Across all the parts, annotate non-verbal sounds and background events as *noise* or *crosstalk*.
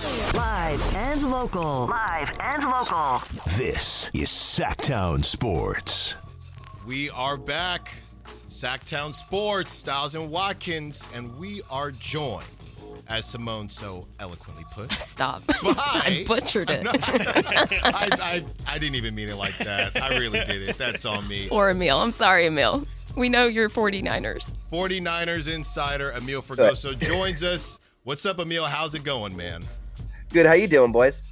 Live and local. Live and local. This is Sacktown Sports. We are back. Sacktown Sports, Stiles and Watkins, and we are joined, as Simone so eloquently put. *laughs* Stop. *laughs* By, I butchered it. *laughs* No, I, I, I didn't even mean it like that. I really did it. That's on me. Or Amil. I'm sorry, Amil. We know you're 49ers. 49ers insider Amil Fragoso joins us. What's up, Amil? How's it going, man? Good. How you doing, boys?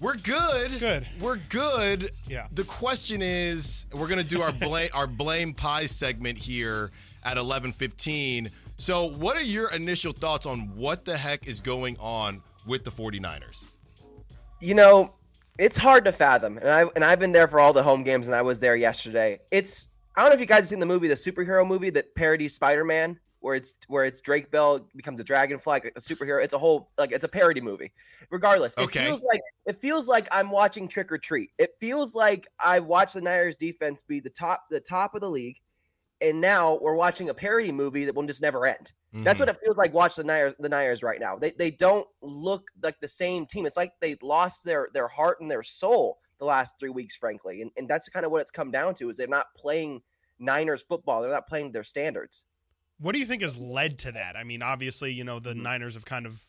We're good. Good. We're good. Yeah. The question is, we're gonna do our blame *laughs* our blame pie segment here at 11:15. So, what are your initial thoughts on what the heck is going on with the 49ers? You know, it's hard to fathom, and I and I've been there for all the home games, and I was there yesterday. It's I don't know if you guys have seen the movie, the superhero movie that parodies Spider-Man, where it's where it's Drake Bell becomes a dragonfly, a superhero. It's a whole like it's a parody movie. Regardless, it Okay. feels like it feels like I'm watching Trick or Treat. It feels like I watched the Niners defense be the top the top of the league, and now we're watching a parody movie that will just never end. That's what mm-hmm. it feels like. Watch the Niners, the Niners right now. They they don't look like the same team. It's like they lost their their heart and their soul the last three weeks, frankly. And and that's kind of what it's come down to is they're not playing Niners football. They're not playing their standards. What do you think has led to that? I mean, obviously, you know, the Mm-hmm. Niners have kind of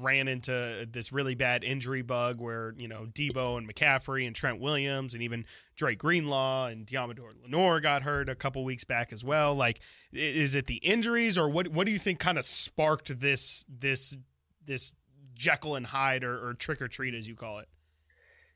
ran into this really bad injury bug where, you know, Deebo and McCaffrey and Trent Williams and even Dre Greenlaw and Deommodore Lenoir got hurt a couple weeks back as well. Like, is it the injuries or what what do you think kind of sparked this this this Jekyll and Hyde or, or trick or treat as you call it?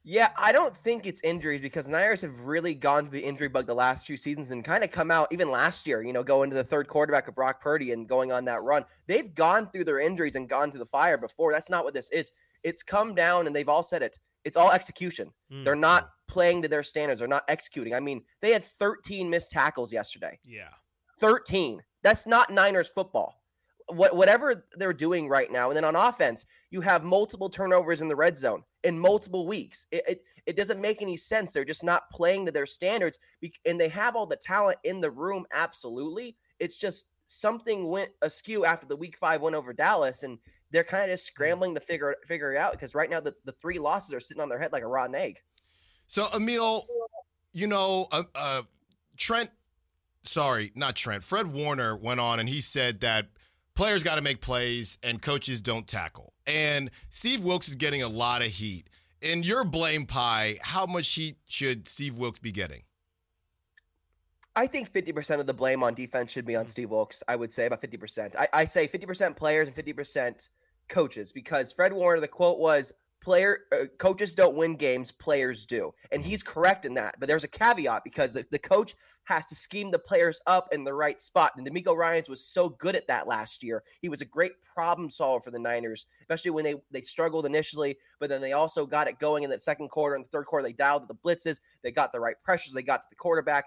Yeah, I don't think it's injuries because Niners have really gone through the injury bug the last two seasons and kind of come out even last year, you know, going to the third quarterback of Brock Purdy and going on that run. They've gone through their injuries and gone through the fire before. That's not what this is. It's come down and they've all said it. It's all execution. Mm, They're not playing to their standards. They're not executing. I mean, they had 13 missed tackles yesterday. Yeah. 13. That's not Niners football. What whatever they're doing right now, and then on offense, you have multiple turnovers in the red zone in multiple weeks. It it, it doesn't make any sense. They're just not playing to their standards, and they have all the talent in the room. Absolutely, it's just something went askew after the Week Five win over Dallas, and they're kind of just scrambling to figure figure it out because right now the, the three losses are sitting on their head like a rotten egg. So, Emil, you know, uh, uh, Trent, sorry, not Trent, Fred Warner went on and he said that players got to make plays and coaches don't tackle. And Steve Wilkes is getting a lot of heat. In your blame pie, how much heat should Steve Wilkes be getting? I think 50% of the blame on defense should be on Steve Wilkes. I would say about 50%. I, I say 50% players and 50% coaches because Fred Warner, the quote was, player uh, coaches don't win games players do. And he's correct in that but there's a caveat because the, the coach has to scheme the players up in the right spot. And DeMeco Ryans was so good at that last year. He was a great problem solver for the Niners especially when they they struggled initially but then they also got it going in that second quarter and the third quarter. They dialed the blitzes. They got the right pressures. They got to the quarterback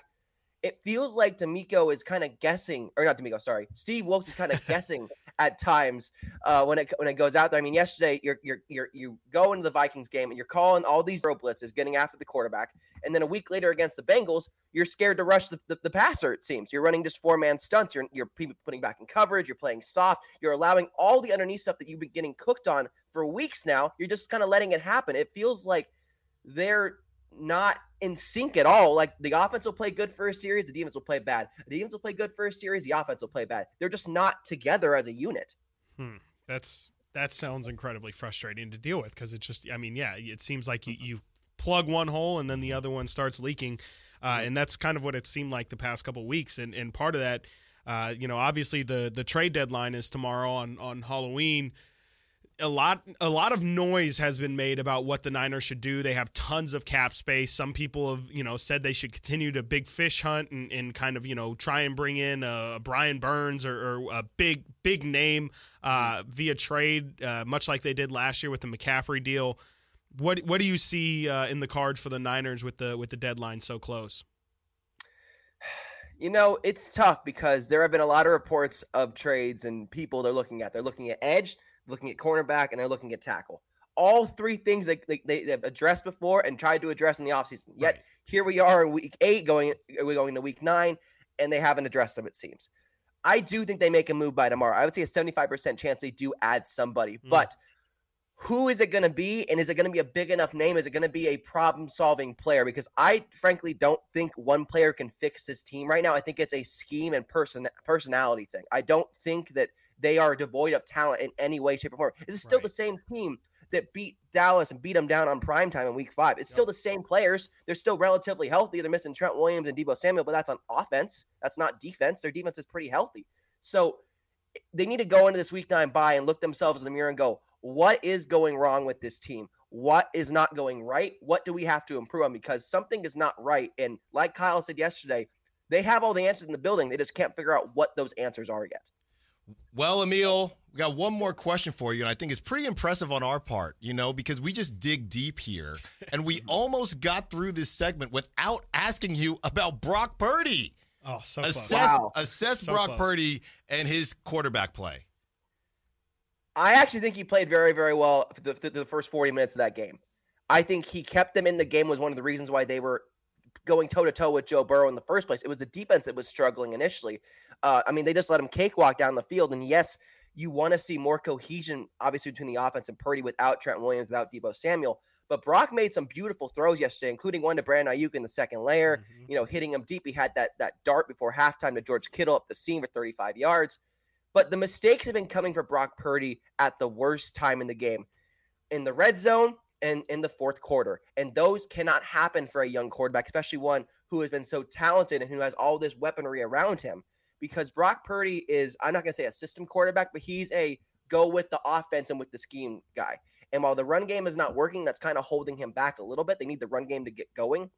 it feels like DeMeco is kind of guessing, or not DeMeco, sorry, Steve Wilkes is kind of *laughs* guessing at times uh, when it when it goes out there. I mean, yesterday you're you're you're you go into the Vikings game and you're calling all these zero blitzes, getting after the quarterback, and then a week later against the Bengals, you're scared to rush the, the, the passer. It seems you're running just four man stunts. You're you're putting back in coverage. You're playing soft. You're allowing all the underneath stuff that you've been getting cooked on for weeks now. You're just kind of letting it happen. It feels like they're not in sync at all. Like the offense will play good for a series, the defense will play bad. The defense will play good for a series, the offense will play bad. They're just not together as a unit. Hmm. That's that sounds incredibly frustrating to deal with because it's just I mean, yeah, it seems like you, you plug one hole and then the other one starts leaking. Uh, and that's kind of what it seemed like the past couple weeks. And and part of that, uh, you know, obviously the the trade deadline is tomorrow on on Halloween. A lot a lot of noise has been made about what the Niners should do. They have tons of cap space. Some people have, you know, said they should continue to big fish hunt and, and kind of, you know, try and bring in a Brian Burns or, or a big big name uh, via trade, uh, much like they did last year with the McCaffrey deal. What what do you see uh, in the cards for the Niners with the with the deadline so close? You know, it's tough because there have been a lot of reports of trades and people they're looking at. They're looking at edge, looking at cornerback, and they're looking at tackle. All three things they, they, they, have addressed before and tried to address in the offseason. Yet Right. here we are in week eight, going we're going to week nine, and they haven't addressed them, it seems. I do think they make a move by tomorrow. I would say a 75% chance they do add somebody, Mm. but who is it going to be? And is it going to be a big enough name? Is it going to be a problem solving player? Because I frankly don't think one player can fix this team right now. I think it's a scheme and person personality thing. I don't think that they are devoid of talent in any way, shape, or form. This is still Right. the same team that beat Dallas and beat them down on prime time in week five. It's still the same players. They're still relatively healthy. They're missing Trent Williams and Deebo Samuel, but that's on offense. That's not defense. Their defense is pretty healthy. So they need to go into this week nine bye and look themselves in the mirror and go, what is going wrong with this team? What is not going right? What do we have to improve on? Because something is not right. And like Kyle said yesterday, they have all the answers in the building. They just can't figure out what those answers are yet. Well, Amil, we got one more question for you, and I think it's pretty impressive on our part, you know, because we just dig deep here, *laughs* and we almost got through this segment without asking you about Brock Purdy. Oh, so close. Assess, Wow. assess So Brock close. Purdy and his quarterback play. I actually think he played very, very well for the, the, the first 40 minutes of that game. I think he kept them in the game was one of the reasons why they were going toe to toe with Joe Burrow in the first place. It was the defense that was struggling initially. Uh, I mean, they just let him cakewalk down the field. And yes, you want to see more cohesion, obviously, between the offense and Purdy without Trent Williams, without Deebo Samuel. But Brock made some beautiful throws yesterday, including one to Brandon Aiyuk in the second layer. Mhm. You know, hitting him deep. He had that that dart before halftime to George Kittle up the seam for 35 yards. But the mistakes have been coming for Brock Purdy at the worst time in the game, in the red zone and in the fourth quarter. And those cannot happen for a young quarterback, especially one who has been so talented and who has all this weaponry around him. Because Brock Purdy is, I'm not going to say a system quarterback, but he's a go with the offense and with the scheme guy. And while the run game is not working, that's kind of holding him back a little bit. They need the run game to get going.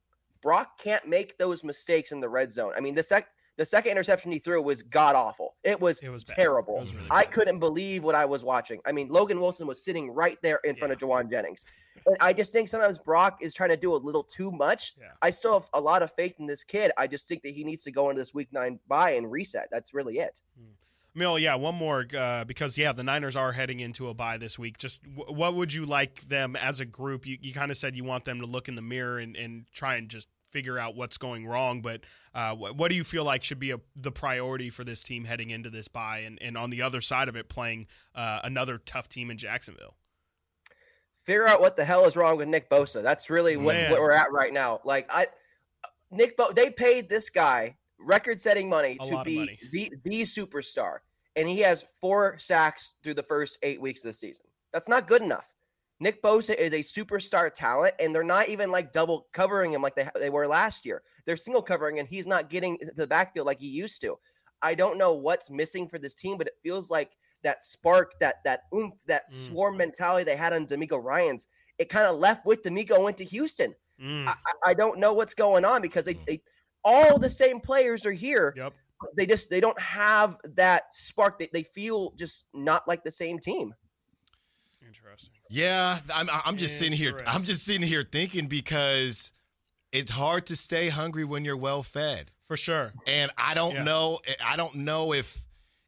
Brock can't make those mistakes in the red zone. I mean, the sec the second interception he threw was god awful. It was, It was terrible. It was really I couldn't believe what I was watching. I mean, Logan Wilson was sitting right there in front of Jauan Jennings. And I just think sometimes Brock is trying to do a little too much. Yeah. I still have a lot of faith in this kid. I just think that he needs to go into this week nine bye and reset. That's really it. Mill, yeah, one more uh, because yeah, the Niners are heading into a bye this week. Just w- what would you like them as a group? You, you kind of said you want them to look in the mirror and, and try and just figure out what's going wrong. But uh, what, what do you feel like should be a, the priority for this team heading into this bye, and, and on the other side of it, playing uh, another tough team in Jacksonville? Figure out what the hell is wrong with Nick Bosa. That's really what, what we're at right now. Like I Nick Bo they paid this guy record setting money A to be money. the the superstar. And he has four sacks through the first eight weeks of the season. That's not good enough. Nick Bosa is a superstar talent, and they're not even like double covering him like they, they were last year. They're single covering, and he's not getting to the backfield like he used to. I don't know what's missing for this team, but it feels like that spark, that that oomph, that Mm. swarm mentality they had on DeMeco Ryan's, it kind of left with DeMeco went to Houston. Mm, I, I- I don't know what's going on because they, they all the same players are here. yep. They just they don't have that spark. They, they feel just not like the same team. Interesting. Yeah, I'm, I'm just sitting here. I'm just sitting here thinking because it's hard to stay hungry when you're well fed. For sure. And I don't Yeah. know. I don't know if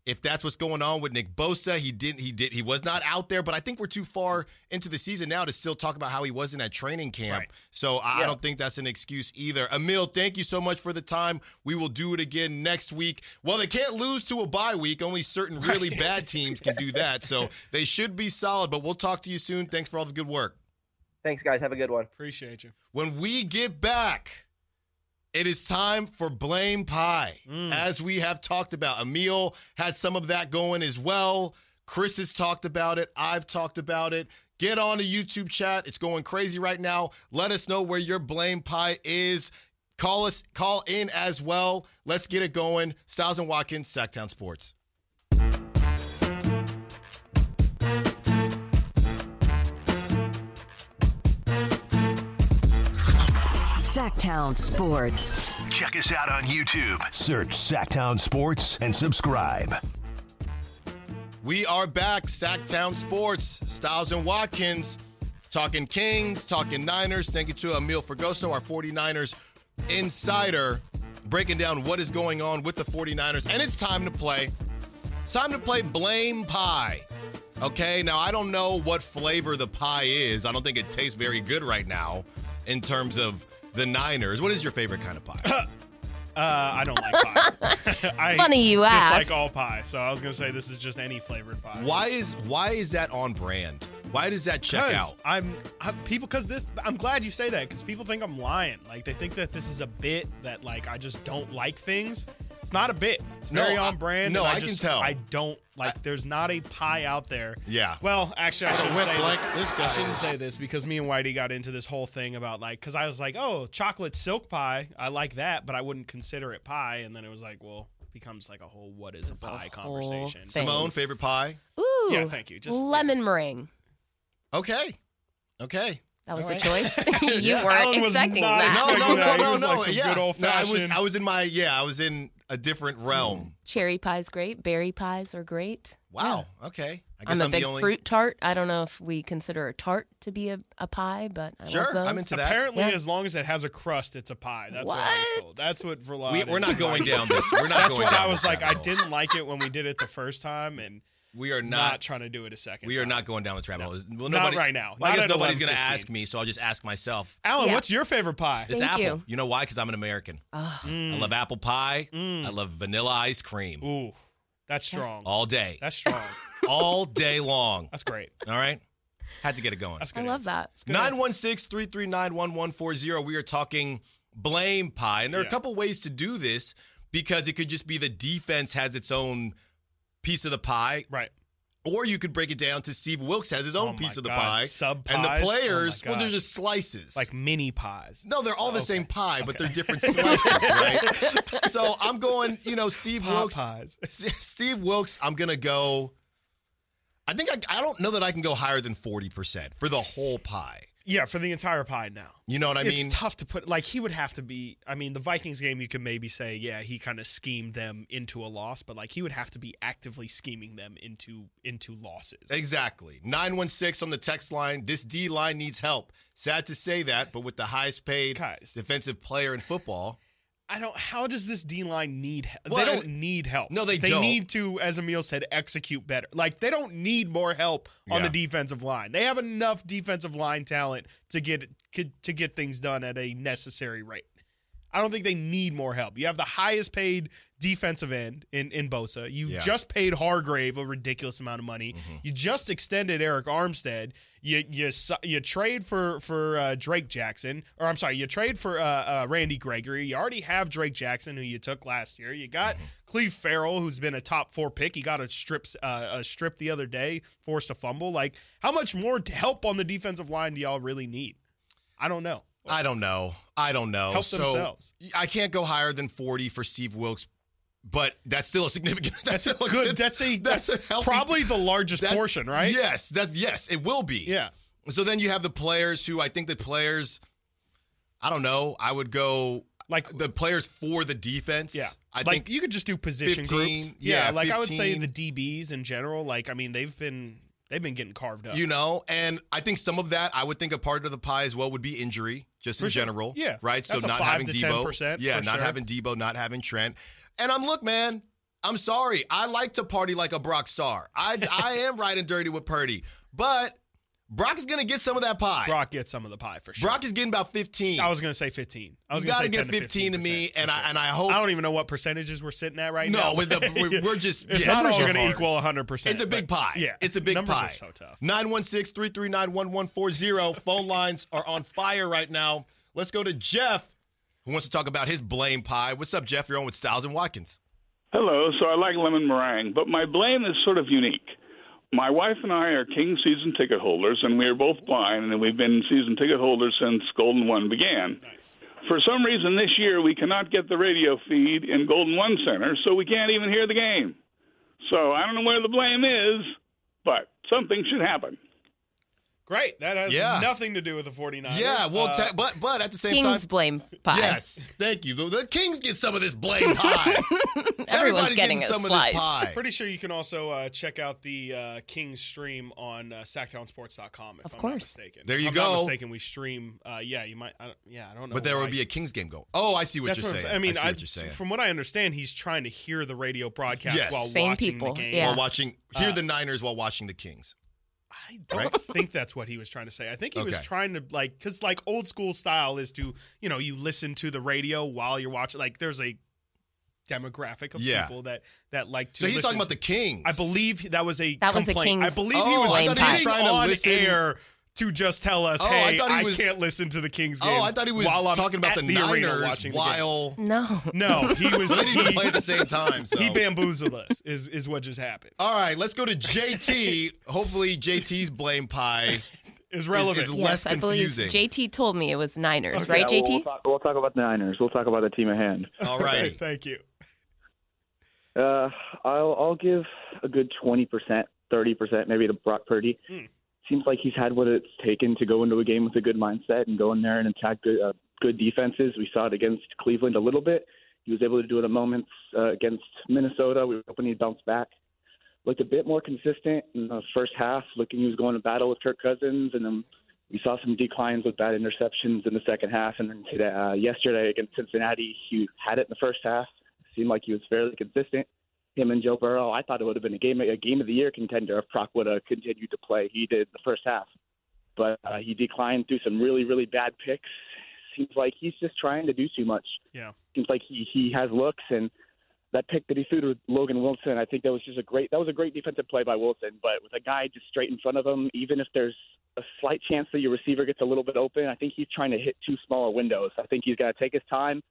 if that's what's going on with Nick Bosa. He didn't. He did. He was not out there. But I think we're too far into the season now to still talk about how he wasn't at training camp. Right. So I I Yeah. don't think that's an excuse either. Amil, thank you so much for the time. We will do it again next week. Well, they can't lose to a bye week. Only certain really Right. bad *laughs* teams can do that. So they should be solid. But we'll talk to you soon. Thanks for all the good work. Thanks, guys. Have a good one. Appreciate you. When we get back, it is time for Blame Pie. Mm. As we have talked about, Amil had some of that going as well. Chris has talked about it. I've talked about it. Get on the YouTube chat. It's going crazy right now. Let us know where your Blame Pie is. Call us, call in as well. Let's get it going. Stiles and Watkins, Sacktown Sports. Sacktown Sports. Check us out on YouTube. Search Sacktown Sports and subscribe. We are back, Sacktown Sports, Stiles and Watkins, talking Kings, talking Niners. Thank you to Amil Fragoso, our 49ers insider, breaking down what is going on with the 49ers. And it's time to play. It's time to play Blame Pie. Okay, now I don't know what flavor the pie is. I don't think it tastes very good right now in terms of the Niners. What is your favorite kind of pie? *laughs* Uh, I don't like pie. *laughs* I Funny you just ask. like all pie. So I was gonna say this is just any flavored pie. Why is why is that on brand? Why does that check out? I'm, I'm people because this. I'm glad you say that because people think I'm lying. Like they think that this is a bit that like I just don't like things. It's not a bit. It's very I- on brand. no, and I can tell. I don't like. there's not a pie out there. Yeah. Well, actually, I shouldn't say blank. This guy I shouldn't is- say this because me and Whitey got into this whole thing about like because I was like, oh, chocolate silk pie. I like that, but I wouldn't consider it pie. And then it was like, well, it becomes like a whole what is It's a a pie whole conversation. thing. Simone, favorite pie? Ooh. Yeah, thank you. Just lemon meringue. Okay. Okay. That was All a right. choice. *laughs* *laughs* you Yeah. weren't Alan was expecting not that. No, no, expecting no, that. He no, was no. like yeah. good old no, I was I was in my yeah, I was in a different realm. Mm. Cherry pie's great. Berry pies are great. Wow. Okay. I guess I'm a I'm, big the only fruit tart. I don't know if we consider a tart to be a, a pie, but I Sure, love those. I'm into that. Apparently, Yeah. as long as it has a crust, it's a pie. That's what, I was told. That's what Verlon. We, we're not going down this. We're not That's going what down I was this like. I didn't like it when we did it the first time, and We are not, not. trying to do it a second. We are time. not going down this rabbit hole. Well, Not right now. Well, I guess nobody's going to ask me, so I'll just ask myself. Alan, Yeah. what's your favorite pie? It's Thank apple. you. know why? Because I'm an American. Ah, I love apple pie. Mm. I love vanilla ice cream Ooh, that's strong. all day, That's strong. *laughs* all day long. That's great. All right. Had to get it going. That's good I love answer. that. Good 916 339 1140. We are talking blame pie. And there are a couple ways to do this because it could just be the defense has its own piece of the pie, Right. or you could break it down to Steve Wilkes has his own Oh piece of the God, pie. sub and the? Oh players, well, they're just slices. Like mini pies. no, they're all the Okay. same pie, but they're different *laughs* slices, right? So I'm going, you know, Steve Pot Wilkes. pies. *laughs* Steve Wilkes, I'm gonna go. I think I, I don't know that I can go higher than forty percent for the whole pie. Yeah, for the entire pie now. You know what I it's mean? It's tough to put. Like he would have to be. I mean, the Vikings game, you could maybe say, yeah, he kind of schemed them into a loss, but like he would have to be actively scheming them into into losses. Exactly. 916 on the text line. This D line needs help. Sad to say that, but with the highest paid Guys. defensive player in football, I don't. How does this D line need? help? Well, they don't need help. No, they they don't. need to, as Amil said, execute better. Like they don't need more help on Yeah. the defensive line. They have enough defensive line talent to get to get things done at a necessary rate. I don't think they need more help. You have the highest paid defensive end in in Bosa. You Yeah. Mm-hmm. just paid Hargrave a ridiculous amount of money. You just extended Arik Armstead. You you you trade for for uh, Drake Jackson, or I'm sorry, you trade for uh, uh, Randy Gregory. You already have Drake Jackson, who you took last year. You got Mm-hmm. Clelin Ferrell, who's been a top four pick. He got a strip uh, a strip the other day, forced a fumble. Like, how much more help on the defensive line do y'all really need? I don't know. I don't know. I don't know. Help so themselves. I can't go higher than 40 for Steve Wilkes, but that's still a significant. *laughs* That's a still good. That's a that's that's, a healthy- probably the largest that- portion, right? Yes, that's yes, it will be. Yeah. So then you have the players who I think the players, I don't know, I would go Like the players for the defense. Yeah, I like think you could just do position 15, groups. yeah, like I would say the DBs in general. Like I mean, they've been they've been getting carved up. you know, and I think some of that I would think a part of the pie as well would be injury, just in sure. general. Yeah, right. So that's a not 5 having Deebo, 10% yeah, not sure. having Deebo, not having Trent, and I'm look, man. I'm sorry. I like to party like a Brock star. I I *laughs* am riding dirty with Purdy, but Brock is gonna get some of that pie. Brock gets some of the pie for sure. Brock is getting about 15. I was gonna say fifteen. I was you gonna got to say get 15 to me, and I and I hope. I don't even know what percentages we're sitting at right now. no, with the, we're, we're just *laughs* it's yeah, not all going to hard. equal 100. percent It's a big pie. Yeah, It's a big numbers pie. Are so tough. 916 339 1140. Phone lines are on fire right now. Let's go to Jeff, who wants to talk about his blame pie. What's up, Jeff? You're on with Stiles and Watkins. Hello. So I like lemon meringue, but my blame is sort of unique. My wife and I are King season ticket holders, and we are both blind, and we've been season ticket holders since Golden One began. For some reason this year, we cannot get the radio feed in Golden One Center, so we can't even hear the game. So I don't know where the blame is, but something should happen. Great. That has Yeah. nothing to do with the 49ers. Yeah, well, Uh, te- but but at the same Kings time, Kings blame pie. yes, thank you. The, the Kings get some of this blame pie. *laughs* Everybody's getting a some of this pie. Pretty sure you can also uh, check out the uh, Kings stream on uh, SacktownSports.com. If Of I'm course. not mistaken. There If you I'm go. Not mistaken. We stream. Uh, yeah, you might. I don't, yeah, I don't know. But there why- would be a Kings game go. Oh, I see what That's you're what I'm saying. saying. I mean, see I- what you're saying. from what I understand, he's trying to hear the radio broadcast Yes. while Same watching people, the game. yeah. While watching, hear Uh, the Niners while watching the Kings. I don't *laughs* think that's what he was trying to say. I think he was trying to like because like old school style is to you know you listen to the radio while you're watching. Like there's a demographic of Yeah. people that that like to. So he's listen talking about the Kings. I believe that was a That was the complaint. I Kings believe he Oh, was I he was trying to on listen- air to just tell us, Oh, I "Hey, thought he I, was- can't listen to the Kings Oh. I thought he was while talking about at the, arena Niners watching the while. No. No, he *laughs* was. They didn't he, play at the same time. So. he bamboozled us. Is is what just happened? All right, let's go to JT. *laughs* Hopefully, JT's blame pie *laughs* Is relevant. is- Yes, less I believe confusing. JT told me it was Niners, Okay. right, Yeah, JT? We'll, we'll, talk, we'll talk about the Niners. We'll talk about the team at hand. All righty. Thank you. Uh, I'll I'll give a good twenty percent, thirty percent, maybe to Brock Purdy. Hmm. Seems like he's had what it's taken to go into a game with a good mindset and go in there and attack good, uh, good defenses. We saw it against Cleveland a little bit. He was able to do it at moments uh, against Minnesota. We were hoping he'd bounce back. Looked a bit more consistent in the first half. Looking he was going to battle with Kirk Cousins, and then we saw some declines with bad interceptions in the second half. And then today, uh, yesterday against Cincinnati, he had it in the first half. Seemed like he was fairly consistent. Him and Joe Burrow, I thought it would have been a game a game of the year contender if Brock would have continued to play. He did the first half, but uh, he declined through some really really bad picks. Seems like he's just trying to do too much. Yeah. Seems like he he has looks and that pick that he threw to Logan Wilson, I think that was just a great that was a great defensive play by Wilson. But with a guy just straight in front of him, even if there's a slight chance that your receiver gets a little bit open, I think he's trying to hit too smaller windows. I think he's got to take his time,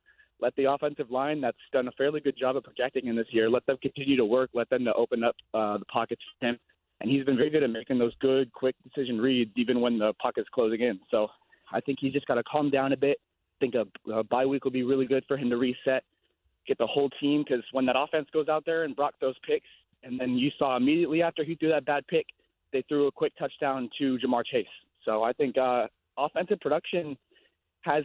let the offensive line that's done a fairly good job of protecting him this year, let them continue to work, let them to open up uh, the pockets for him. And he's been very good at making those good, quick decision reads, even when the pocket's closing in. So I think he's just got to calm down a bit. I think a, a bye week will be really good for him to reset, get the whole team, because when that offense goes out there and Brock throws picks, and then you saw immediately after he threw that bad pick, they threw a quick touchdown to Ja'Marr Chase. So I think uh, offensive production has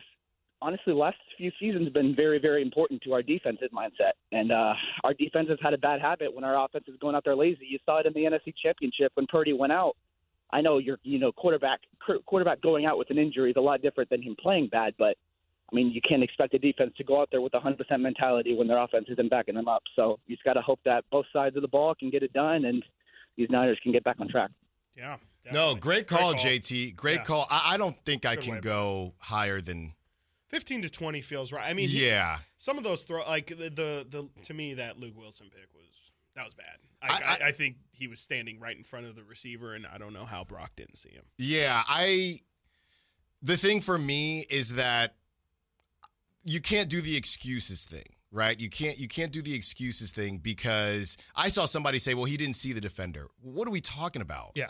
honestly the last few seasons have been very, very important to our defensive mindset. And uh, our defense has had a bad habit when our offense is going out there lazy. You saw it in the NFC Championship when Purdy went out. I know you're, you know, quarterback quarterback going out with an injury is a lot different than him playing bad, but I mean, you can't expect a defense to go out there with a 100% mentality when their offense isn't backing them up. So you just got to hope that both sides of the ball can get it done and these Niners can get back on track. Yeah. No, definitely. great call, JT. Great Yeah. call. I, I don't think I Good can way. go higher than. 15 to 20 feels right. I mean, he- yeah. some of those throw like the, the the to me that Luke Wilson pick was that was bad. I, I- I, I think he was standing right in front of the receiver, and I don't know how Brock didn't see him. Yeah, I. The thing for me is that you can't do the excuses thing, right? You can't you can't do the excuses thing because I saw somebody say, "Well, he didn't see the defender." What are we talking about? Yeah.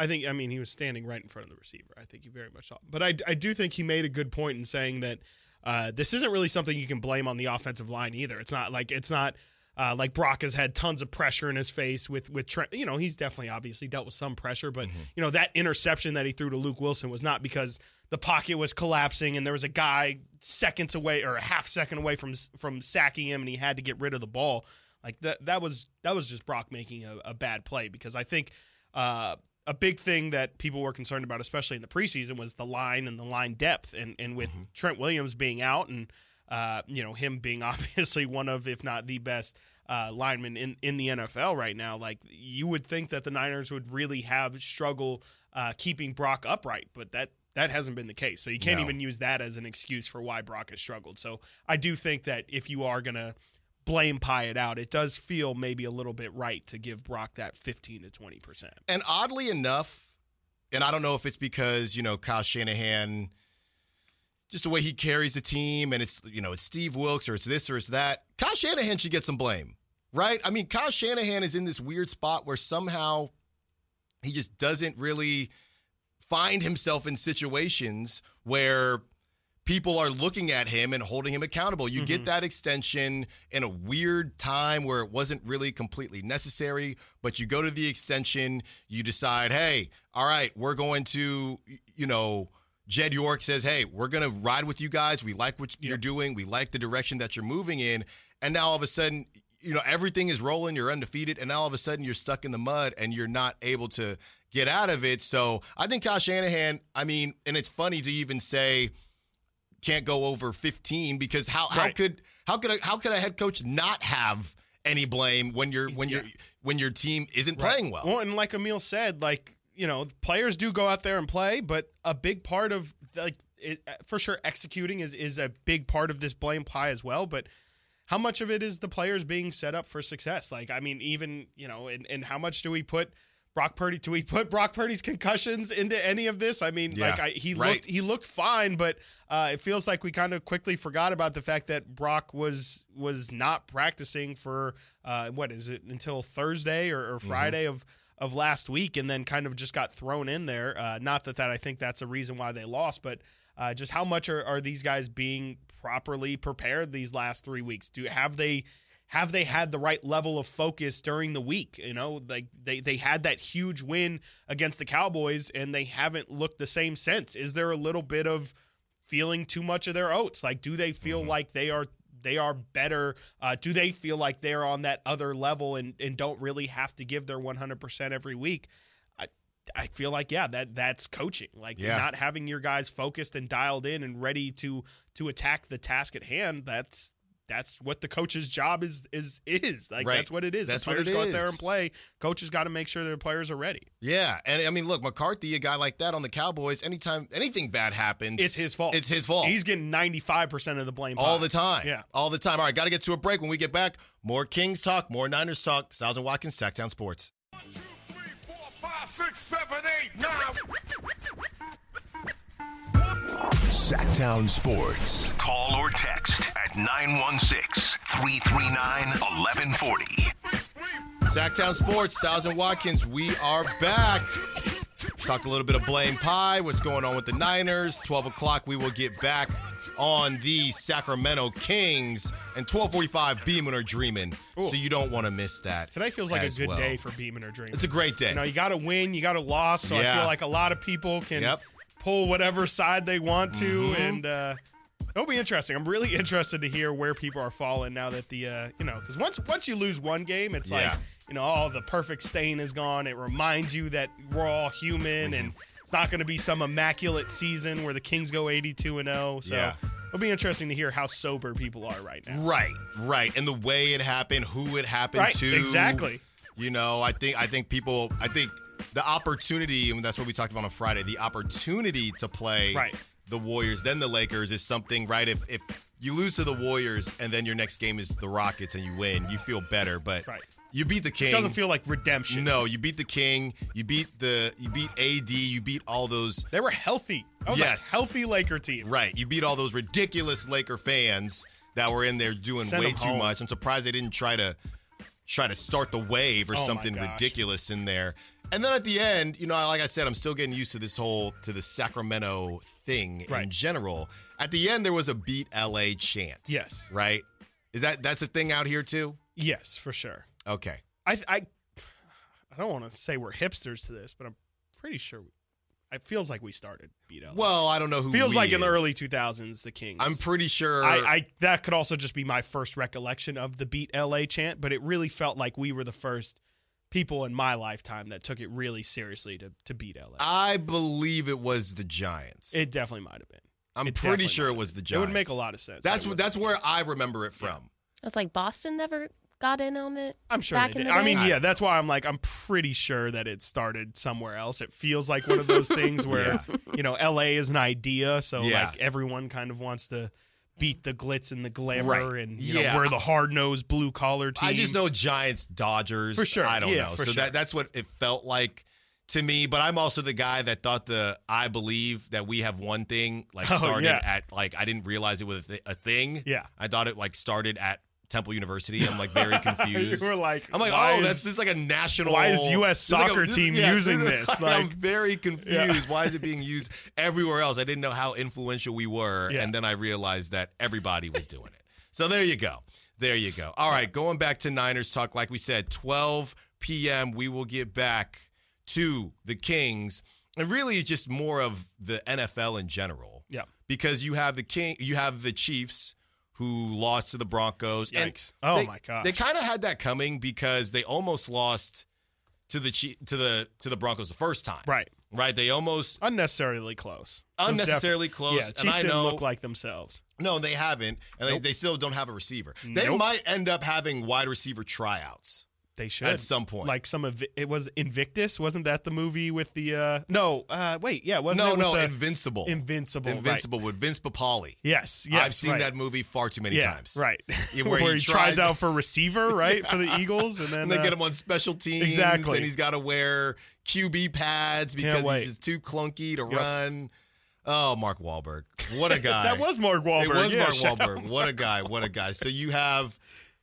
I think I mean he was standing right in front of the receiver. I think he very much saw. But I, I do think he made a good point in saying that uh, this isn't really something you can blame on the offensive line either. It's not like it's not uh, like Brock has had tons of pressure in his face with with Trent. You know he's definitely obviously dealt with some pressure, but you know that interception that he threw to Luke Wilson was not because the pocket was collapsing and there was a guy seconds away or a half second away from from sacking him and he had to get rid of the ball. Like that that was that was just Brock making a, a bad play because I think. Uh, a big thing that people were concerned about, especially in the preseason, was the line and the line depth. And and with Trent Williams being out and uh, you know him being *laughs* obviously one of, if not the best uh, linemen in in the NFL right now, like you would think that the Niners would really have struggle uh, keeping Brock upright, but that. That hasn't been the case. So you can't No. even use that as an excuse for why Brock has struggled. So I do think that if you are going to blame pie it out, it does feel maybe a little bit right to give Brock that 15 to 20%. And oddly enough, and I don't know if it's because, you know, Kyle Shanahan, just the way he carries the team, and it's, you know, it's Steve Wilkes or it's this or it's that. Kyle Shanahan should get some blame, right? I mean, Kyle Shanahan is in this weird spot where somehow he just doesn't really find himself in situations where people are looking at him and holding him accountable. You get mm-hmm. that extension in a weird time where it wasn't really completely necessary, but you go to the extension, you decide, hey, all right, we're going to, you know, Jed York says, hey, we're going to ride with you guys. We like what you're doing. We like the direction that you're moving in. And now all of a sudden, you know, everything is rolling. You're undefeated. And now all of a sudden you're stuck in the mud and you're not able to get out of it. So I think Kyle Shanahan, I mean, and it's funny to even say, can't go over 15 because how how Right. could how could a, how could a head coach not have any blame when you're when Yeah. you're when your team isn't playing well? Well, and like Amil said, like you know, players do go out there and play, but a big part of like it, for sure executing is is a big part of this blame pie as well. But how much of it is the players being set up for success? Like, I mean, even you know, and, and how much do we put Brock Purdy? Do we put Brock Purdy's concussions into any of this? I mean, Yeah, like, I, he right. looked he looked fine, but uh, it feels like we kind of quickly forgot about the fact that Brock was was not practicing for uh, what is it until Thursday or, or Mm-hmm. Friday of of last week, and then kind of just got thrown in there. Uh, not that that I think that's a reason why they lost, but uh, just how much are, are these guys being properly prepared these last three weeks? Do have they have they had the right level of focus during the week? You know, like they they had that huge win against the Cowboys, and they haven't looked the same since. Is there a little bit of feeling too much of their oats? Like, do they feel like they are they are better? Uh, do they feel like they're on that other level and and don't really have to give their one hundred percent every week? I I feel like yeah, that that's coaching. Like Yeah. not having your guys focused and dialed in and ready to to attack the task at hand. That's that's what the coach's job is is is like Right. that's what it is. That's the what players it go out there is. and play. Coaches got to make sure their players are ready. Yeah, and I mean, look, McCarthy, a guy like that on the Cowboys, anytime anything bad happens, It's his fault. It's his fault. He's getting ninety five percent of the blame all pie. the time. Yeah. all the time. All right, got to get to a break. When we get back, more Kings talk, more Niners talk. Stiles and Watkins, Sacktown Sports. Sacktown Sports. Call or text at 916 339 1140. Sacktown Sports, Stiles and Watkins, we are back. Talked a little bit of blame pie, what's going on with the Niners. 12 o'clock, we will get back on the Sacramento Kings. And 1245, beaming or dreaming. So you don't want to miss that. Today feels like a good well. day for Beeman or Dreaming. It's a great day. You know, you got to win, you got to loss. So I feel like a lot of people can Yep. Pull whatever side they want to, Mm-hmm. and uh, it'll be interesting. I'm really interested to hear where people are falling now that the uh, you know because once once you lose one game, it's Yeah. like you know all the perfect stain is gone. It reminds you that we're all human and. It's not going to be some immaculate season where the Kings go 82 and 0. So Yeah. it'll be interesting to hear how sober people are right now. Right, right. And the way it happened, who it happened Right, to. exactly. You know, I think I think people I think the opportunity, and that's what we talked about on Friday, the opportunity to play Right. the Warriors, then the Lakers is something, right? If if you lose to the Warriors and then your next game is the Rockets and you win, you feel better. But Right. you beat the King. It doesn't feel like redemption. No, you beat the King. You beat the you beat AD. You beat all those They were healthy. That was Yes. a healthy Laker team. Right. You beat all those ridiculous Laker fans that were in there doing Send way too home. much. I'm surprised they didn't try to try to start the wave or Oh something ridiculous in there. And then at the end, you know, like I said, I'm still getting used to this whole to the Sacramento thing in general. At the end there was a beat LA chant. Yes. Right? Is that that's a thing out here too? Yes, for sure. Okay. I I I don't want to say we're hipsters to this, but I'm pretty sure we, it feels like we started beat LA. Well, I don't know who feels we like in the early 2000s the Kings. I'm pretty sure I, I that could also just be my first recollection of the beat LA chant, but it really felt like we were the first people in my lifetime that took it really seriously to to beat LA. I believe it was the Giants. it definitely might have been. I'm it pretty sure it was the. Giants. It would make a lot of sense. That's It that's where I remember it from. It's like Boston never got in on it. I'm sure back they in did. the I mean, yeah, that's why I'm like, I'm pretty sure that it started somewhere else. It feels like one of those *laughs* things where, you know, LA is an idea, so Yeah. like everyone kind of wants to beat the glitz and the glamour, Right. and you Yeah. know, we're the hard nosed blue collar team. I just know Giants, Dodgers. For sure. I don't Yeah, know. for so sure. that that's what it felt like to me. But I'm also the guy that thought the I believe that we have one thing like *laughs* Oh, started yeah. at like I didn't realize it was a, th- a thing. Yeah. I thought it like started at Temple University. I'm like very confused. *laughs* You were like, I'm like, oh, is- that's just like a national. why is US this like a- soccer this- team yeah, using this is- *laughs* this? I'm very confused. Why is it being used everywhere else? I didn't know how influential we were, Yeah. and then I realized that everybody was doing it. So there you go. There you go. All right, going back to Niners talk, like we said, 12 p.m. We will get back to the Kings, and really it's just more of the NFL in general. Yeah. because you have the King, you have the Chiefs who lost to the Broncos. and Oh they- my god! They kind of had that coming because they almost lost to the to the to the Broncos the first time. right. Right. They almost Unnecessarily close. Unnecessarily close, Yeah, and Chiefs I didn't know- look like themselves. no, they haven't, and they, they still don't have a receiver. They Nope. might end up having wide receiver tryouts. They should at some point. Like some of it was Invictus, wasn't that the movie with the uh no, uh wait, yeah, wasn't no, it no, the, Invincible. Invincible, right. Invincible with Vince Papale. Yes, yes. I've seen right. that movie far too many yeah, times. Right. Yeah, where, *laughs* where he, he tries, tries- out for receiver, right, for the *laughs* Eagles, and then And they uh, get him on special teams. exactly. And he's got to wear QB pads because he's just too clunky to Yep. run. Oh, Mark Wahlberg. What a *laughs* guy. that was Mark Wahlberg. It was yeah, Mark. Wahlberg. What a guy! What a guy! So you have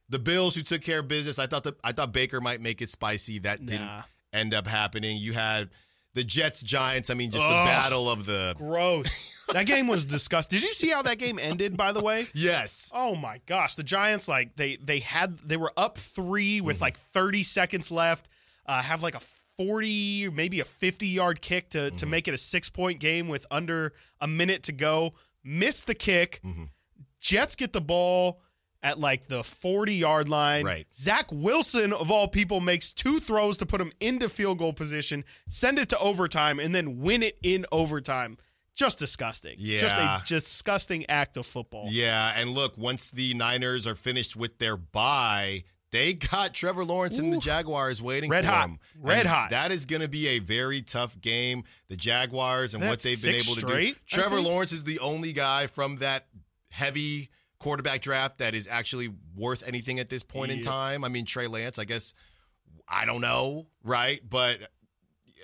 the Bills who took care of business. I thought that I thought Baker might make it spicy. That didn't Nah. end up happening. You had the Jets Giants. I mean, just the battle of the Gross. that game was disgusting. Did you see how that game ended? By the way. *laughs* yes. Oh my gosh, the Giants like they they had they were up three Mm-hmm. with like 30 seconds left. Uh, have like a 40 maybe a 50 yard kick to Mm-hmm. to make it a six point game with under a minute to go. Miss the kick. Mm-hmm. Jets get the ball at like the 40 yard line. Right. Zach Wilson of all people makes two throws to put him into field goal position, send it to overtime, and then win it in overtime. Just disgusting. Yeah. Just a disgusting act of football. Yeah, and look, once the Niners are finished with their bye, they got Trevor Lawrence and the Jaguars waiting Red for hot. him. Red And hot. That is going to be a very tough game. The Jaguars and what they've been able to do. Trevor? Lawrence is the only guy from that heavy quarterback draft that is actually worth anything at this point in time. I mean, Trey Lance, I guess, I don't know, right? But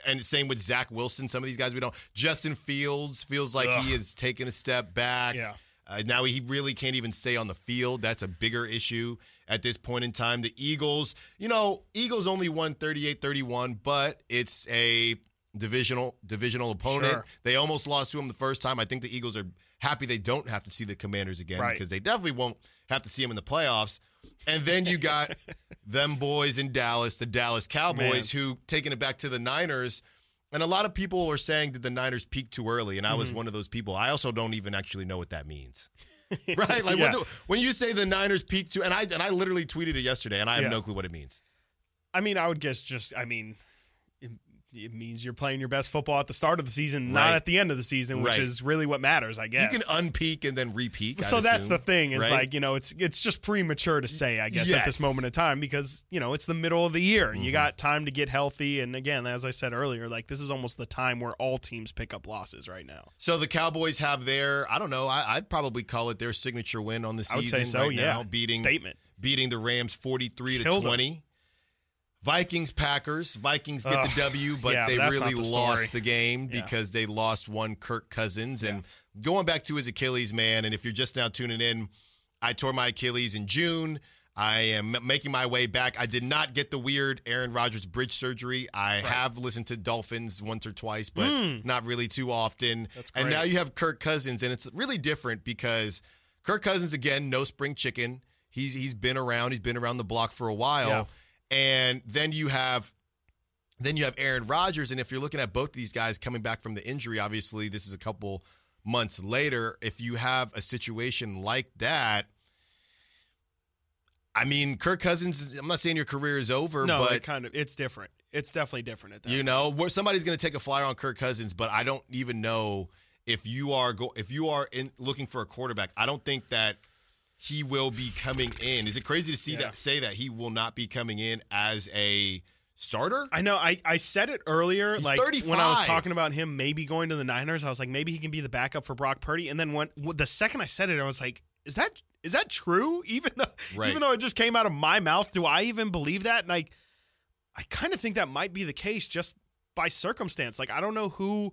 and same with Zach Wilson. Some of these guys we don't. Justin Fields feels like he Ugh. has taken a step back. Yeah. Uh, now he really can't even stay on the field. That's a bigger issue at this point in time. The Eagles, you know, Eagles only won 38-31, but it's a divisional divisional opponent. Sure. They almost lost to him the first time. I think the Eagles are happy they don't have to see the Commanders again Right. because they definitely won't have to see them in the playoffs. And then you got *laughs* them boys in Dallas, the Dallas Cowboys, who taking it back to the Niners. And a lot of people are saying that the Niners peaked too early, and I Mm-hmm. was one of those people. I also don't even actually know what that means. *laughs* *laughs* right? Like Yeah. what do- when you say the Niners peaked too, and I and I literally tweeted it yesterday, and I have Yeah. no clue what it means. I mean, I would guess just, I mean, it, means you're playing your best football at the start of the season, not at the end of the season, which Right. is really what matters, I guess. You can unpeak and then repeak. I'd so that's assume, the thing. Is right? like you know, it's it's just premature to say, I guess, at this moment in time because you know it's the middle of the year you Mm-hmm. got time to get healthy. And again, as I said earlier, like this is almost the time where all teams pick up losses right now. So the Cowboys have their, I don't know, I, I'd probably call it their signature win on the season. I would say so. right yeah, now, beating statement. beating the Rams 43 to Killed 'em. 20. Vikings Packers. Vikings get the W, but yeah, they really the lost the game Yeah. because they lost one Kirk Cousins and going back to his Achilles, man, and if you're just now tuning in, I tore my Achilles in June. I am making my way back. I did not get the weird Aaron Rodgers bridge surgery. I have listened to Dolphins once or twice, but not really too often. And now you have Kirk Cousins, and it's really different because Kirk Cousins again, no spring chicken. He's he's been around. He's been around the block for a while, Yeah. And then you have then you have Aaron Rodgers, and if you're looking at both these guys coming back from the injury, obviously this is a couple months later. If you have a situation like that, I mean, Kirk Cousins. I'm not saying your career is over, No, but it kind of it's different. It's definitely different at that. you know, where somebody's going to take a flyer on Kirk Cousins, but I don't even know if you are go if you are in looking for a quarterback. I don't think that he will be coming in. Is it crazy to see Yeah. that say that he will not be coming in as a starter? I know. I, I said it earlier, He's like when I was talking about him maybe going to the Niners. I was like, maybe he can be the backup for Brock Purdy. And then when the second I said it, I was like, is that is that true? *laughs* Even though Right. even though it just came out of my mouth, do I even believe that? And I I kind of think that might be the case just by circumstance. Like I don't know who.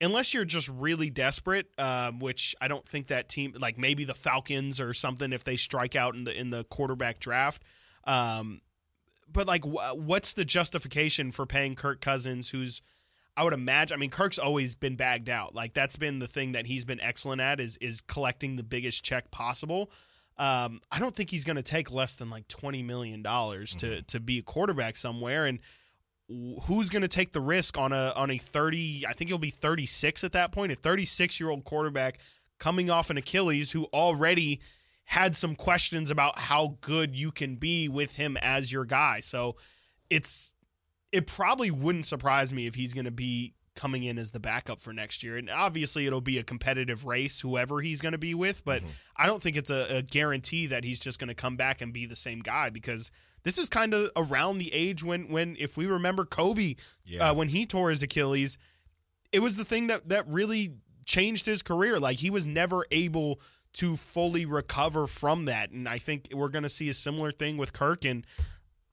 Unless you're just really desperate, um, which I don't think that team, like maybe the Falcons or something, if they strike out in the in the quarterback draft, um, but like wh- what's the justification for paying Kirk Cousins who's I would imagine I mean Kirk's always been bagged out. Like that's been the thing that he's been excellent at is is collecting the biggest check possible. Um, I don't think he's going to take less than like 20 million dollars to to be a quarterback somewhere and who's going to take the risk on a on a 30 I think he'll be 36 at that point, a 36-year-old quarterback coming off an Achilles who already had some questions about how good you can be with him as your guy. So it's it probably wouldn't surprise me if he's going to be coming in as the backup for next year. And obviously it'll be a competitive race whoever he's going to be with, but mm-hmm. I don't think it's a, a guarantee that he's just going to come back and be the same guy because this is kind of around the age when when if we remember Kobe Yeah. uh, when he tore his Achilles, it was the thing that that really changed his career. Like he was never able to fully recover from that, and I think we're going to see a similar thing with Kirk. And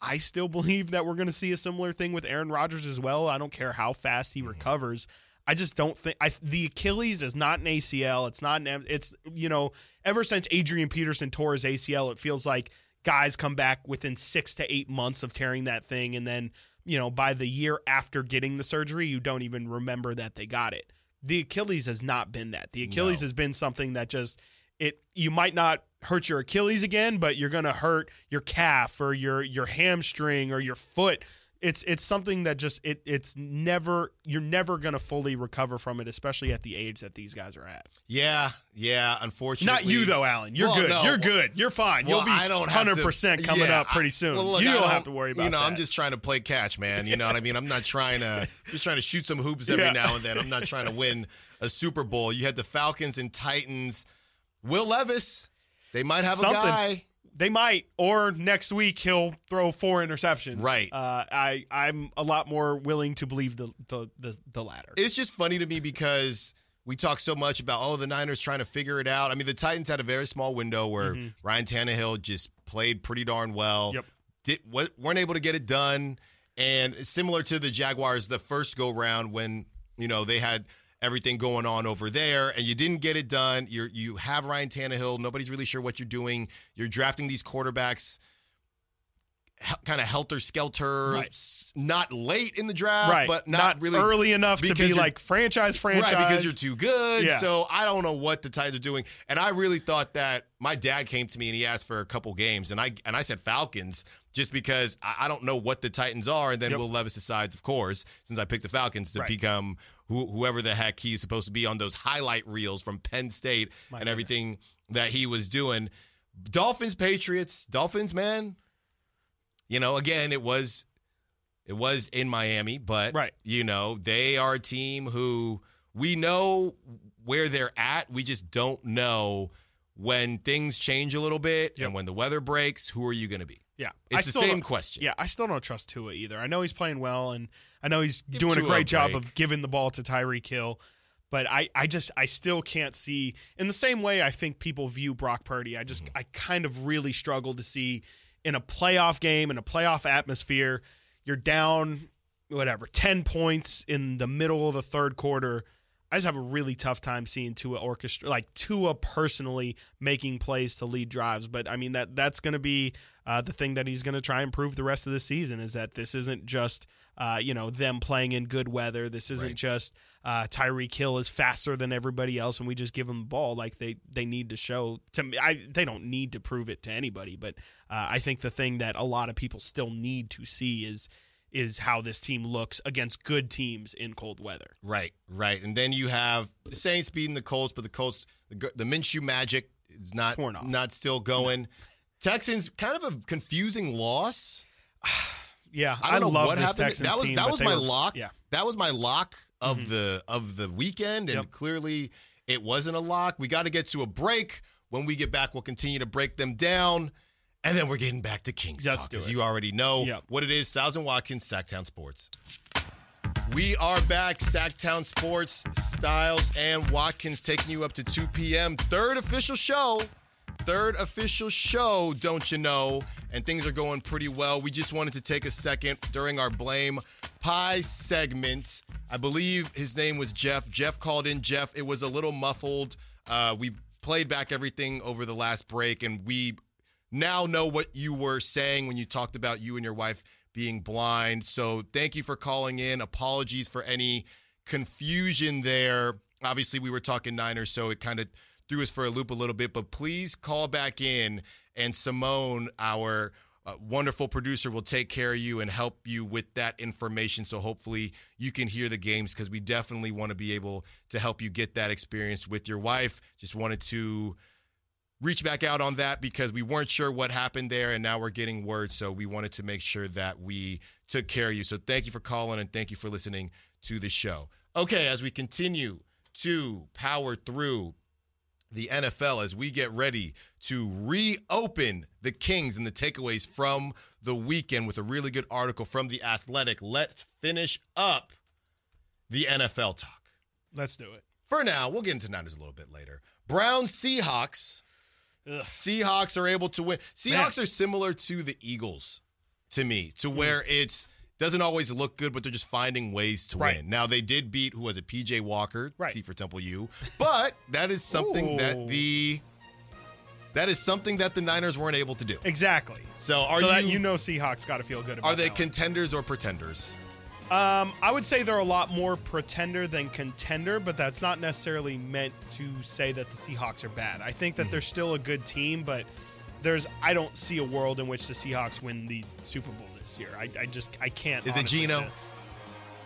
I still *laughs* believe that we're going to see a similar thing with Aaron Rodgers as well. I don't care how fast he recovers. I just don't think I, the Achilles is not an ACL. It's not an. It's you know ever since Adrian Peterson tore his ACL, it feels like guys come back within six to eight months of tearing that thing, and then you know by the year after getting the surgery, you don't even remember that they got it. The Achilles has not been that. The Achilles No. has been something that just it. You might not hurt your Achilles again, but you're gonna hurt your calf or your your hamstring or your foot. It's it's something that just it it's never you're never gonna fully recover from it, especially at the age that these guys are at. Yeah, yeah. Unfortunately, Not you though, Alan. You're Well, good. no. You're good. You're fine. Well, You'll be I don't hundred percent coming Yeah, up pretty I- soon. well, look, you I don't, have to worry about You know, that. I'm just trying to play catch, man. You know what I mean? I'm not *laughs* trying to just trying to shoot some hoops every Yeah. now and then. I'm not trying to win a Super Bowl. You had the Falcons and Titans. Will Levis, they might have Something. a guy. They might, or next week he'll throw four interceptions. Right. Uh, I I'm a lot more willing to believe the the the, the latter. It's just funny to me because we talk so much about oh the Niners trying to figure it out. I mean the Titans had a very small window where Ryan Tannehill just played pretty darn well. Yep. Did weren't able to get it done, and similar to the Jaguars the first go round when you know they had everything going on over there and you didn't get it done. You you have Ryan Tannehill. Nobody's really sure what you're doing. You're drafting these quarterbacks. Kind of helter skelter, Right. s- not late in the draft, right, but not, really early enough to be like franchise franchise. Right, because you're too good. Yeah. So I don't know what the Titans are doing. And I really thought that my dad came to me and he asked for a couple games, and I and I said Falcons just because I, I don't know what the Titans are. And then Yep. Will Levis decides, of course, since I picked the Falcons to Right. become who, whoever the heck he's supposed to be on those highlight reels from Penn State My and goodness. everything that he was doing. Dolphins, Patriots, Dolphins, man. You know, again, it was it was in Miami, but Right. you know, they are a team who we know where they're at. We just don't know when things change a little bit Yep. and when the weather breaks, who are you going to be? Yeah, It's the still same question. Yeah, I still don't trust Tua either. I know he's playing well, and I know he's Give doing a Tua a great job of giving the ball to Tyreek Hill. But I, I just, I still can't see in the same way I think people view Brock Purdy. I just, Mm-hmm. I kind of really struggle to see in a playoff game in a playoff atmosphere, you're down, whatever, ten points in the middle of the third quarter. I just have a really tough time seeing Tua orchestra like Tua personally making plays to lead drives. But I mean that that's going to be uh, the thing that he's going to try and prove the rest of the season is that this isn't just uh, you know them playing in good weather. This isn't Right. just uh, Tyreek Hill is faster than everybody else, and we just give them the ball. Like they they need to show to me. I, they don't need to prove it to anybody, but uh, I think the thing that a lot of people still need to see is is how this team looks against good teams in cold weather. Right, right. And then you have the Saints beating the Colts, but the Colts, the, the Minshew magic is not It's worn off. not still going. Texans, kind of a confusing loss. *sighs* Yeah, I don't know love what happened. Texans that was team, that was my were- lock. Yeah, That was my lock of mm-hmm. the of the weekend, and Yep. clearly it wasn't a lock. We got to get to a break. When we get back, we'll continue to break them down, and then we're getting back to Kings Let's talk, as you already know Yep. what it is. Stiles and Watkins, Sactown Sports. We are back, Sactown Sports, Stiles and Watkins taking you up to 2 p.m. Third official show. Third official show, don't you know? And things are going pretty well. We just wanted to take a second during our Blame Pie segment. I believe his name was Jeff. Jeff called in. Jeff, it was a little muffled. Uh, we played back everything over the last break, and we now know what you were saying when you talked about you and your wife being blind. So thank you for calling in. Apologies for any confusion there. Obviously, we were talking Niners, so it kind of threw us for a loop a little bit. But please call back in, and Simone, our uh, wonderful producer, will take care of you and help you with that information. So hopefully you can hear the games because we definitely want to be able to help you get that experience with your wife. Just wanted to reach back out on that because we weren't sure what happened there and now we're getting word so we wanted to make sure that we took care of you so thank you for calling and thank you for listening to the show okay as we continue to power through the NFL as we get ready to reopen the Kings and the takeaways from the weekend with a really good article from The Athletic. Let's finish up the NFL talk. Let's do it. For now, we'll get into Niners a little bit later. Brown Seahawks. Seahawks are able to win. Seahawks are similar to the Eagles to me, to Hmm. where it's doesn't always look good, but they're just finding ways to Right. win. Now they did beat who was it? PJ Walker, Right. T for Temple U, but that is something that the that is something that the Niners weren't able to do. Exactly. So are so you, that you know Seahawks got to feel good about are they contenders or pretenders? Um, I would say they're a lot more pretender than contender, but that's not necessarily meant to say that the Seahawks are bad. I think that Mm-hmm. they're still a good team, but there's I don't see a world in which the Seahawks win the Super Bowl this year. I, I just I can't. Is it Geno? Say-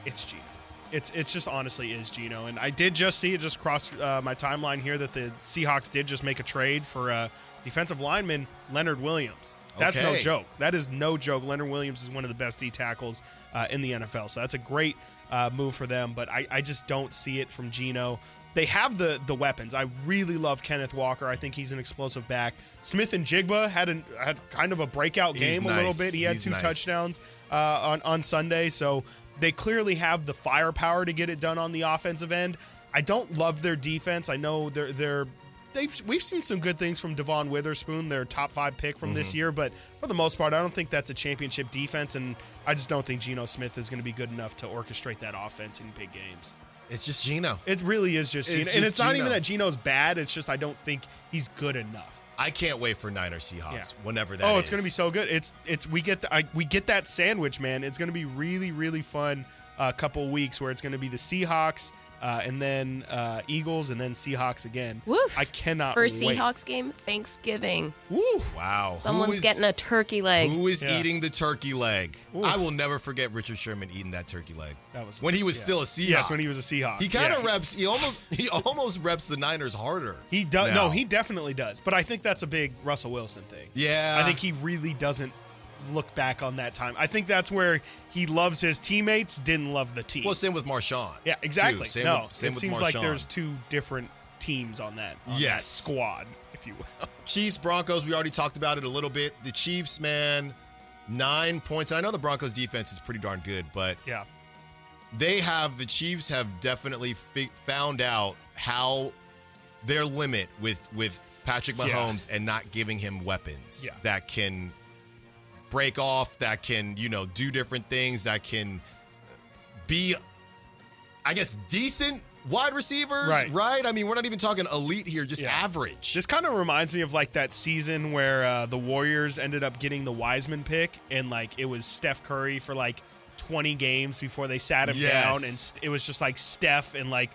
It's Geno. It's it's just honestly is Geno. and I did just see it just cross uh, my timeline here that the Seahawks did just make a trade for uh, defensive lineman Leonard Williams. That's no joke. That is no joke. Leonard Williams is one of the best D tackles uh, in the NFL, so that's a great uh, move for them. But I, I just don't see it from Geno. They have the the weapons. I really love Kenneth Walker. I think he's an explosive back. Smith-Njigba had an had kind of a breakout game a little bit. He had He's two nice. touchdowns uh, on on Sunday, so they clearly have the firepower to get it done on the offensive end. I don't love their defense. I know they're they're they've we've seen some good things from Devon Witherspoon, their top five pick from this Mm-hmm. year, but for the most part, I don't think that's a championship defense, and I just don't think Geno Smith is going to be good enough to orchestrate that offense in big games. It's just Geno. It really is just It's Geno, and just it's not Geno. even that Geno's bad. It's just I don't think he's good enough. I can't wait for Niners Seahawks Yeah. whenever that oh, it's going to be so good. It's it's we get the, I, we get that sandwich, man. It's going to be really really fun. A couple weeks where it's going to be the Seahawks uh, and then uh, Eagles and then Seahawks again. Woof. I cannot First wait. Seahawks game, Thanksgiving. Woo. Wow. Someone's is- getting a turkey leg. Who is Yeah. eating the turkey leg? Ooh. I will never forget Richard Sherman eating that turkey leg. That was when he was yeah. still a Seahawk. Yes, when he was a Seahawk. He kind of Yeah. reps. He almost he almost reps the Niners harder. He does. No, he definitely does. But I think that's a big Russell Wilson thing. Yeah. I think he really doesn't look back on that time. I think that's where he loves his teammates, didn't love the team. Well, same with Marshawn. yeah, too. exactly. Same no, with, same it with seems like there's two different teams on that. on that Yes. squad, if you will. *laughs* Chiefs Broncos. We already talked about it a little bit. The Chiefs, man, nine points. And I know the Broncos defense is pretty darn good, but yeah. they have the Chiefs have definitely fi- found out how their limit with with Patrick Yeah. Mahomes and not giving him weapons Yeah. that can break off, that can you know do different things, that can be, I guess, decent wide receivers, Right. I mean, we're not even talking elite here, just Yeah. average. This kind of reminds me of like that season where uh, the Warriors ended up getting the Wiseman pick, and like it was Steph Curry for like 20 games before they sat him Yes. down, and st- it was just like Steph and like.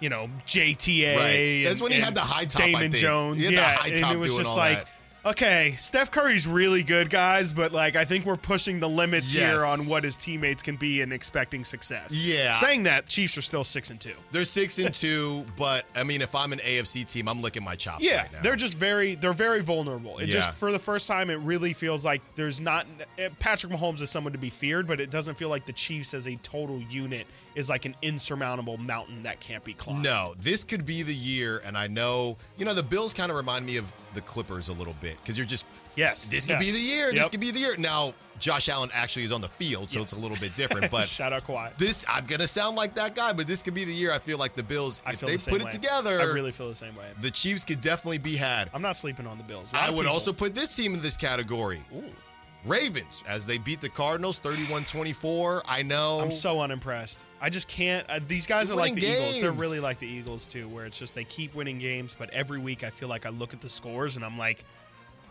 You know JTA. Right. That's and- when he had the high top, I Damon think. Jones. He had the yeah, and it was just like, that. Okay, Steph Curry's really good, guys, but like I think we're pushing the limits Yes. here on what his teammates can be and expecting success. Yeah. Saying that, Chiefs are still six and two. They're six and *laughs* two, but I mean, if I'm an AFC team, I'm licking my chops. Yeah, right now. they're just very they're very vulnerable. It Yeah. just for the first time it really feels like there's not eh, Patrick Mahomes is someone to be feared, but it doesn't feel like the Chiefs as a total unit is like an insurmountable mountain that can't be climbed. No, this could be the year, and I know, you know, the Bills kind of remind me of the Clippers a little bit because you're just, Yes. this could yeah. be the year. This could be the year. Now, Josh Allen actually is on the field, so Yes. it's a little bit different. But *laughs* Shout out Kawhi. this, I'm gonna sound like that guy, but this could be the year. I feel like the Bills, I if they the put way. it together, I really feel the same way. the Chiefs could definitely be had. I'm not sleeping on the Bills. I would people- also put this team in this category. Ooh, Ravens, as they beat the Cardinals 31 24. I know. I'm so unimpressed. I just can't. Uh, these guys are like the winning Eagles. They're really like the Eagles too, where it's just they keep winning games, but every week I feel like I look at the scores and I'm like,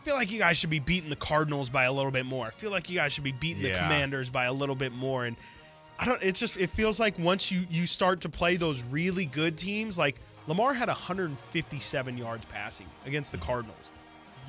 I feel like you guys should be beating the Cardinals by a little bit more. I feel like you guys should be beating the Commanders by a little bit more. And I don't. It's just it feels like once you you start to play those really good teams, like Lamar had 157 yards passing against the Cardinals.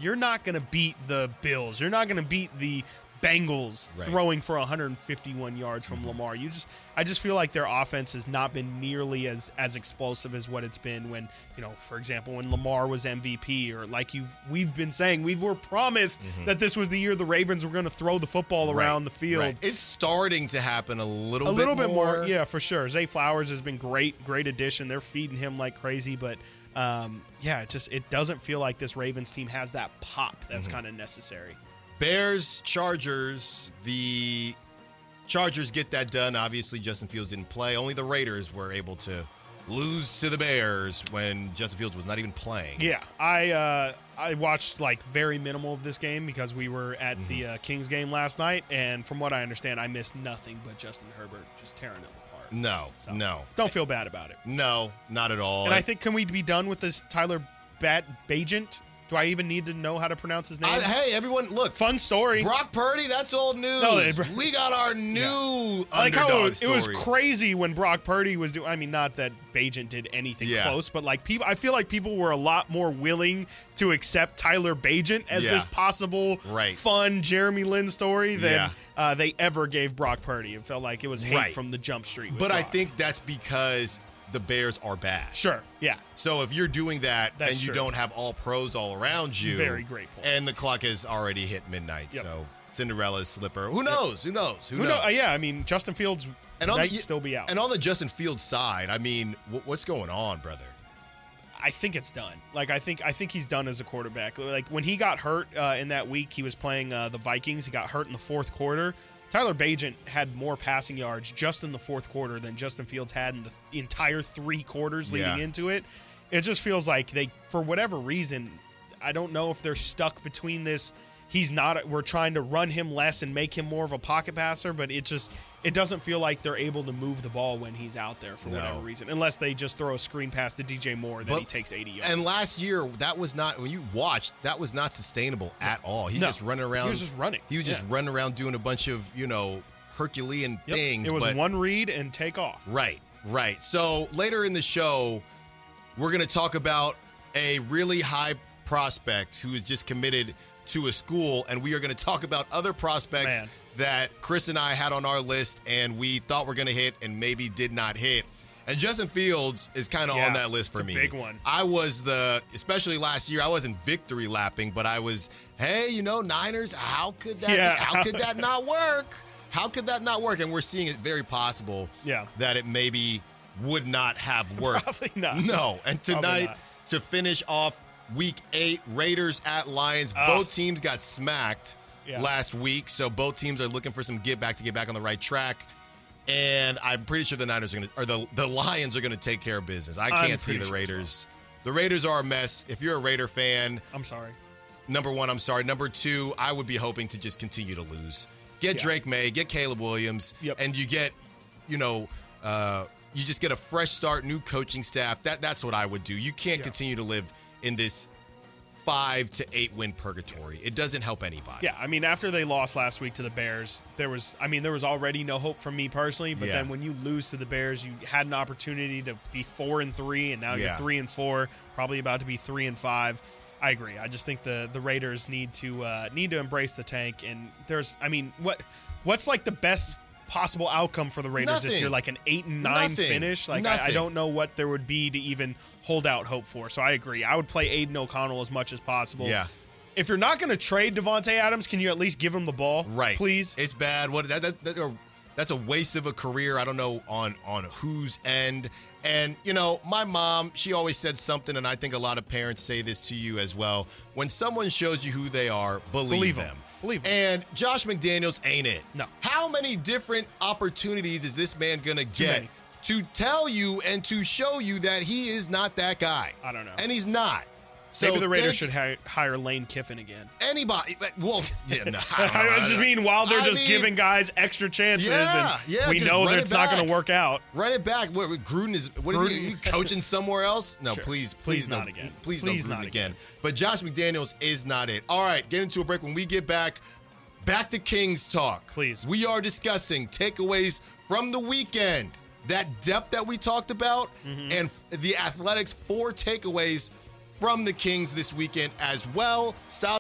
You're not going to beat the Bills. You're not going to beat the Bengals Right. throwing for 151 yards from Lamar. You just I just feel like their offense has not been nearly as as explosive as what it's been when, you know, for example, when Lamar was MVP or like you've we've been saying, we were promised that this was the year the Ravens were going to throw the football around the field. Right. It's starting to happen a little a bit little bit more. more. yeah, for sure. Zay Flowers has been great, great addition. They're feeding him like crazy, but um, yeah, it just it doesn't feel like this Ravens team has that pop that's Mm-hmm. kind of necessary. Bears, Chargers. The Chargers get that done. Obviously, Justin Fields didn't play. Only the Raiders were able to lose to the Bears when Justin Fields was not even playing. Yeah, I uh, I watched like very minimal of this game because we were at Mm-hmm. the uh, Kings game last night, and from what I understand, I missed nothing but Justin Herbert just tearing them apart. No, So, no, Don't feel bad about it. no, not at all. And I think can we be done with this Tyler Bat Bagent? Do I even need to know how to pronounce his name? I- hey, everyone, look. Fun story. Brock Purdy, that's old news. No, it- we got our *laughs* new I like how it, it was crazy when Brock Purdy was doing. I mean, not that Bagent did anything Yeah. close, but like people, I feel like people were a lot more willing to accept Tyler Bagent as Yeah. this possible Right. fun Jeremy Lin story than Yeah. uh, they ever gave Brock Purdy. It felt like it was hate Right. from the jump street. But I think that's because the Bears are bad. sure, yeah, So if you're doing that That's and you true. don't have all pros all around you, Very great point. And the clock has already hit midnight, Yep. so Cinderella's slipper. Who knows? Who knows? Who, who knows? know? Yeah, I mean, Justin Fields And on might the, still be out. And on the Justin Fields side, I mean, wh- what's going on, brother? I think it's done. Like I think I think he's done as a quarterback. Like when he got hurt uh, in that week, he was playing uh, the Vikings. He got hurt in the fourth quarter. Tyler Bagent had more passing yards just in the fourth quarter than Justin Fields had in the entire three quarters leading Yeah. into it. It just feels like they, for whatever reason, I don't know if they're stuck between this. He's not. We're trying to run him less and make him more of a pocket passer, but it just it doesn't feel like they're able to move the ball when he's out there for No. whatever reason, unless they just throw a screen pass to DJ Moore that he takes 80 yards. And last year, that was not when you watched. That was not sustainable at all. He's No. just running around. He was just running. He was just Yeah. running around doing a bunch of you know Herculean Yep. things. It was but one read and take off. Right, right. So later in the show, we're going to talk about a really high prospect who is just committed to a school, and we are going to talk about other prospects Man. that Chris and I had on our list and we thought were going to hit and maybe did not hit. And Justin Fields is kind of Yeah, on that list for it's a me. big one. I was the, especially last year, I wasn't victory lapping, but I was, hey, you know, Niners, how could that, Yeah. how could that *laughs* not work? How could that not work? And we're seeing it very possible Yeah. that it maybe would not have *laughs* worked. Probably not. No. And tonight, to finish off week eight, Raiders at Lions. Ugh. Both teams got smacked Yeah. last week. So both teams are looking for some get back to get back on the right track. And I'm pretty sure the Niners are going to, or the, the Lions are going to take care of business. I can't see the sure. Raiders. The Raiders are a mess. If you're a Raider fan, I'm sorry. number one, I'm sorry. Number two, I would be hoping to just continue to lose. Get Yeah. Drake Maye, get Caleb Williams, Yep. and you get, you know, uh, you just get a fresh start, new coaching staff. That that's what I would do. You can't Yeah. continue to live in this five to eight win purgatory. It doesn't help anybody. Yeah, I mean, after they lost last week to the Bears, there was, I mean, there was already no hope from me personally. But Yeah. then when you lose to the Bears, you had an opportunity to be four and three, and now you're three and four, probably about to be three and five. I agree. I just think the the Raiders need to uh, need to embrace the tank. And there's, I mean, what what's like the best possible outcome for the Raiders this year? Like an eight and nine Nothing. finish? Like I, I don't know what there would be to even hold out hope for. So I agree. I would play Aidan O'Connell as much as possible. Yeah. If you're not going to trade Davante Adams, can you at least give him the ball? Right. Please. It's bad. What that, that, that uh, that's a waste of a career. I don't know on on whose end. And you know, my mom, she always said something, and I think a lot of parents say this to you as well. When someone shows you who they are, believe, Believe 'em. them. And Josh McDaniels ain't it. No. How many different opportunities is this man gonna get to tell you and to show you that he is not that guy? I don't know. And he's not. So Maybe the Raiders should hi- hire Lane Kiffin again. anybody. Well, yeah, no, I *laughs* just mean while they're I just mean, giving guys extra chances, Yeah, and yeah, we know that it it's not going to work out. Run it back. What, Gruden is what is he, Gruden- he coaching somewhere else? No, Sure. please, Please please, not don't, again. Please, Please don't Gruden not again. again. But Josh McDaniels is not it. All right, get into a break. When we get back, back to Kings talk. Please. We are discussing takeaways from the weekend. That depth that we talked about, Mm-hmm. and the Athletics four takeaways from the Kings this weekend as well. Stop.